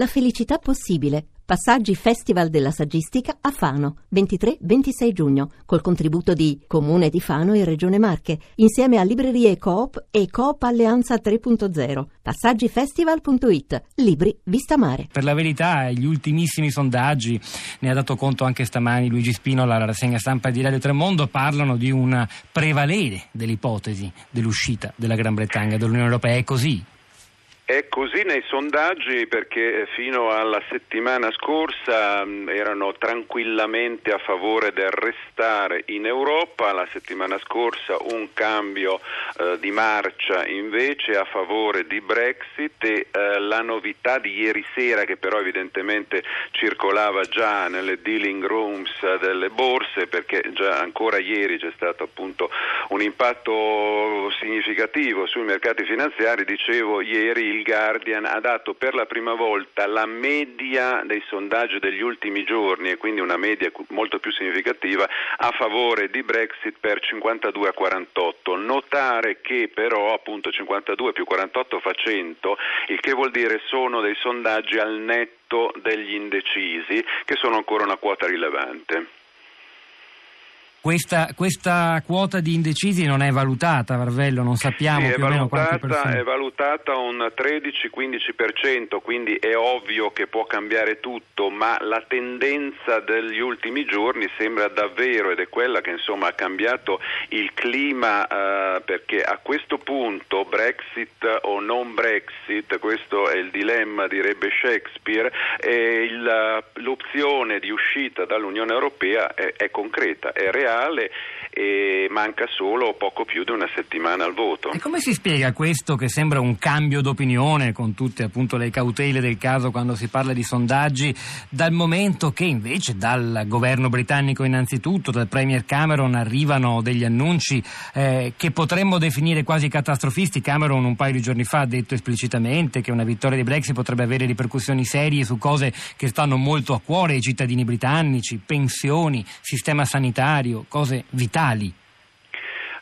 La felicità possibile. Passaggi Festival della Saggistica a Fano, 23-26 giugno, col contributo di Comune di Fano e Regione Marche, insieme a Librerie Coop e Coop Alleanza 3.0. Passaggifestival.it. Libri Vista Mare. Per la verità, gli ultimissimi sondaggi, ne ha dato conto anche stamani Luigi Spinola alla rassegna stampa di Radio Tremondo, parlano di un prevalere dell'ipotesi dell'uscita della Gran Bretagna dall'Unione Europea. È così? È così nei sondaggi perché fino alla settimana scorsa erano tranquillamente a favore del restare in Europa, la settimana scorsa un cambio eh, di marcia invece a favore di Brexit e eh, la novità di ieri sera che però evidentemente circolava già nelle dealing rooms delle borse perché già ancora ieri c'è stato appunto un impatto significativo sui mercati finanziari, dicevo ieri il il Guardian ha dato per la prima volta la media dei sondaggi degli ultimi giorni e quindi una media molto più significativa a favore di Brexit per 52 a 48. Notare che però appunto 52 più 48 fa 100, il che vuol dire sono dei sondaggi al netto degli indecisi che sono ancora una quota rilevante. Questa, questa, quota di indecisi non è valutata, Varvello, non sappiamo sì, più o meno quante persone. È valutata un 13-15%, quindi è ovvio che può cambiare tutto, ma la tendenza degli ultimi giorni sembra davvero, ed è quella che insomma ha cambiato il clima, eh, perché a questo punto Brexit o non Brexit, questo è il dilemma, direbbe Shakespeare, il, l'opzione di uscita dall'Unione Europea è, è concreta, è reale reale e manca solo poco più di una settimana al voto. E come si spiega questo che sembra un cambio d'opinione con tutte appunto le cautele del caso quando si parla di sondaggi, dal momento che invece dal governo britannico innanzitutto, dal Premier Cameron arrivano degli annunci eh, che potremmo definire quasi catastrofisti. Cameron un paio di giorni fa ha detto esplicitamente che una vittoria di Brexit potrebbe avere ripercussioni serie su cose che stanno molto a cuore ai cittadini britannici, pensioni, sistema sanitario, cose vitali.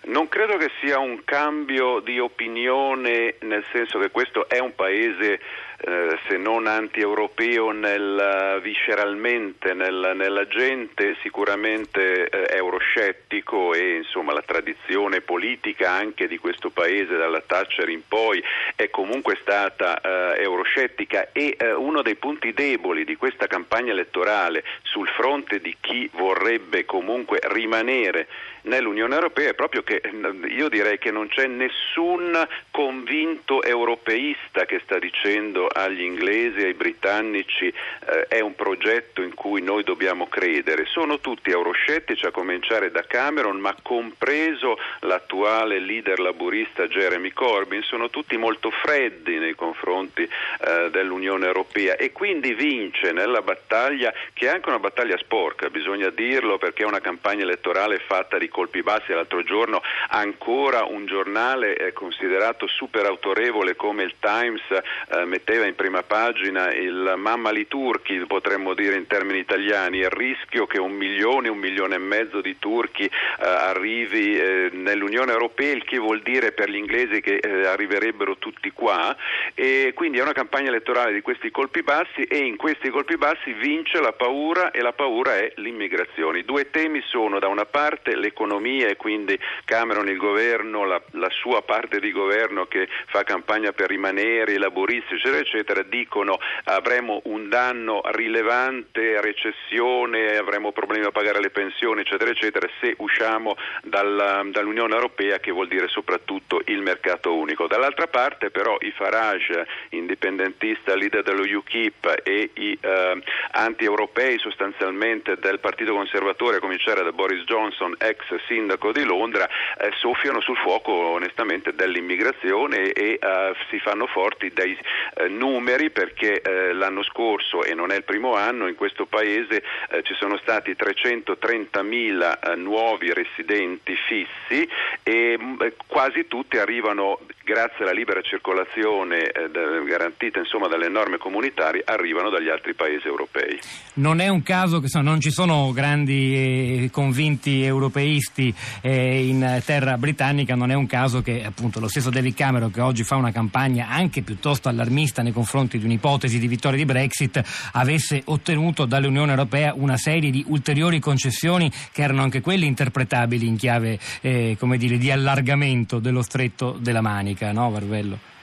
Non credo che sia un cambio di opinione, nel senso che questo è un paese eh, se non anti-europeo nel, visceralmente nel, nella gente, sicuramente eh, euroscettico e insomma la tradizione politica anche di questo paese dalla Thatcher in poi è comunque stata eh, euroscettica e eh, uno dei punti deboli di questa campagna elettorale sul fronte di chi vorrebbe comunque rimanere nell'Unione Europea è proprio che io direi che non c'è nessun convinto europeista che sta dicendo agli inglesi ai britannici eh, è un progetto in cui noi dobbiamo credere. Sono tutti euroscettici a cominciare da Cameron, ma compreso l'attuale leader laburista Jeremy Corbyn, sono tutti molto freddi nei confronti eh, dell'Unione Europea e quindi vince nella battaglia che è anche una battaglia sporca, bisogna dirlo perché è una campagna elettorale fatta di colpi bassi. L'altro giorno ancora un giornale eh, considerato super autorevole come il Times eh, metteva in prima pagina il mammali turchi, potremmo dire in termini italiani, il rischio che un milione, un milione e mezzo di turchi eh, arrivi eh, nell'Unione Europea, il che vuol dire per gli inglesi che eh, arriverebbero tutti qua e quindi è una campagna elettorale di questi colpi bassi e in questi colpi bassi vince la paura e la paura è l'immigrazione. Due temi sono da una parte l'economia e quindi Cameron, il governo, la, la sua parte di governo che fa campagna per rimanere, i laboristi eccetera eccetera, dicono avremo un danno rilevante, recessione, avremo problemi a pagare le pensioni, eccetera, eccetera, se usciamo dalla, dall'Unione Europea, che vuol dire soprattutto il mercato unico. Dall'altra parte però i Farage, indipendentista, leader dello UKIP e i eh, anti-europei sostanzialmente del Partito Conservatore, a cominciare da Boris Johnson, ex sindaco di Londra, eh, soffiano sul fuoco onestamente dell'immigrazione e eh, si fanno forti dai eh, numeri perché eh, l'anno scorso, e non è il primo anno, in questo paese eh, ci sono stati 330.000 eh, nuovi residenti fissi e mh, mm, eh, quasi tutti arrivano grazie alla libera circolazione eh, garantita insomma, dalle norme comunitarie, arrivano dagli altri paesi europei. Non è un caso che non ci sono grandi e convinti europeisti eh, in terra britannica, non è un caso che appunto lo stesso David Cameron che oggi fa una campagna anche piuttosto allarmista nei confronti di un'ipotesi di vittoria di Brexit, avesse ottenuto dall'Unione Europea una serie di ulteriori concessioni che erano anche quelle interpretabili in chiave eh, dire, di allargamento dello stretto della Manica, no Varvello?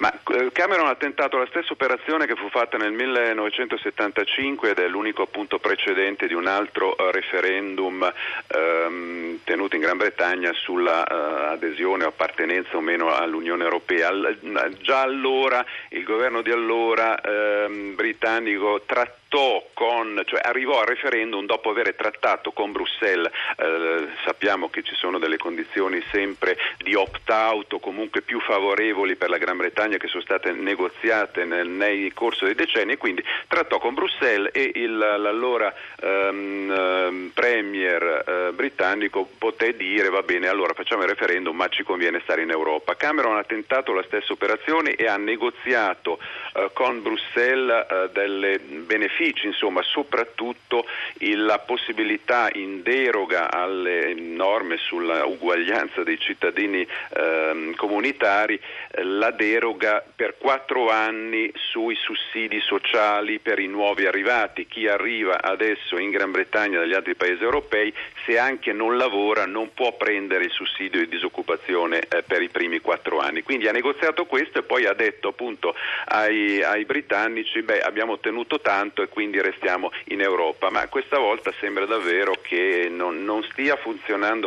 Ma eh, Cameron ha tentato la stessa operazione che fu fatta nel 1975 ed è l'unico appunto precedente di un altro uh, referendum um, tenuto in Gran Bretagna sulla uh, adesione o appartenenza o meno all'Unione Europea. All- già allora il governo di allora um, britannico trattò con, cioè arrivò al referendum dopo aver trattato con Bruxelles, eh, sappiamo che ci sono delle condizioni sempre di opt-out o comunque più favorevoli per la Gran Bretagna che sono state negoziate nel, nel corso dei decenni e quindi trattò con Bruxelles e il, l'allora ehm, premier eh, britannico poté dire va bene allora facciamo il referendum ma ci conviene stare in Europa. Cameron ha tentato la stessa operazione e ha negoziato eh, con Bruxelles eh, delle benefici insomma, soprattutto la possibilità in deroga alle norme sulla uguaglianza dei cittadini eh, comunitari, la deroga per quattro anni sui sussidi sociali per i nuovi arrivati. Chi arriva adesso in Gran Bretagna dagli altri paesi europei, se anche non lavora, non può prendere il sussidio di disoccupazione eh, per i primi quattro anni. Quindi ha negoziato questo e poi ha detto appunto ai, ai britannici, beh abbiamo ottenuto tanto e quindi restiamo in Europa, ma questa volta sembra davvero che non, non stia funzionando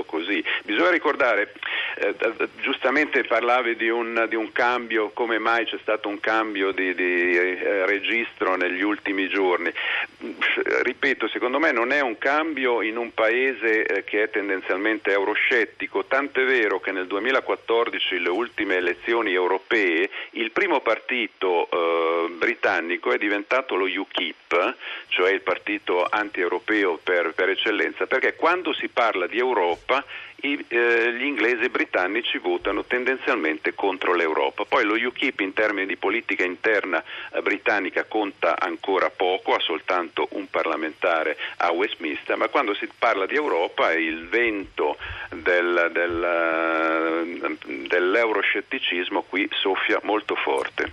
così. Bisogna ricordare, eh, giustamente parlavi di un, di un, cambio, come mai c'è stato un cambio di, di eh, registro negli ultimi giorni. Ripeto, secondo me non è un cambio in un paese eh, che è tendenzialmente euroscettico, tant'è vero che nel 2014, le ultime elezioni europee, il primo partito eh, britannico è diventato lo UKIP, cioè il partito anti-europeo per, per eccellenza, perché quando si parla di Europa eh, gli inglesi britannici votano tendenzialmente contro l'Europa. Poi lo UKIP in termini di politica interna eh, britannica conta ancora poco, ha soltanto un parlamentare a Westminster, ma quando si parla di Europa il vento del, del, uh, dell'euroscetticismo qui soffia molto forte.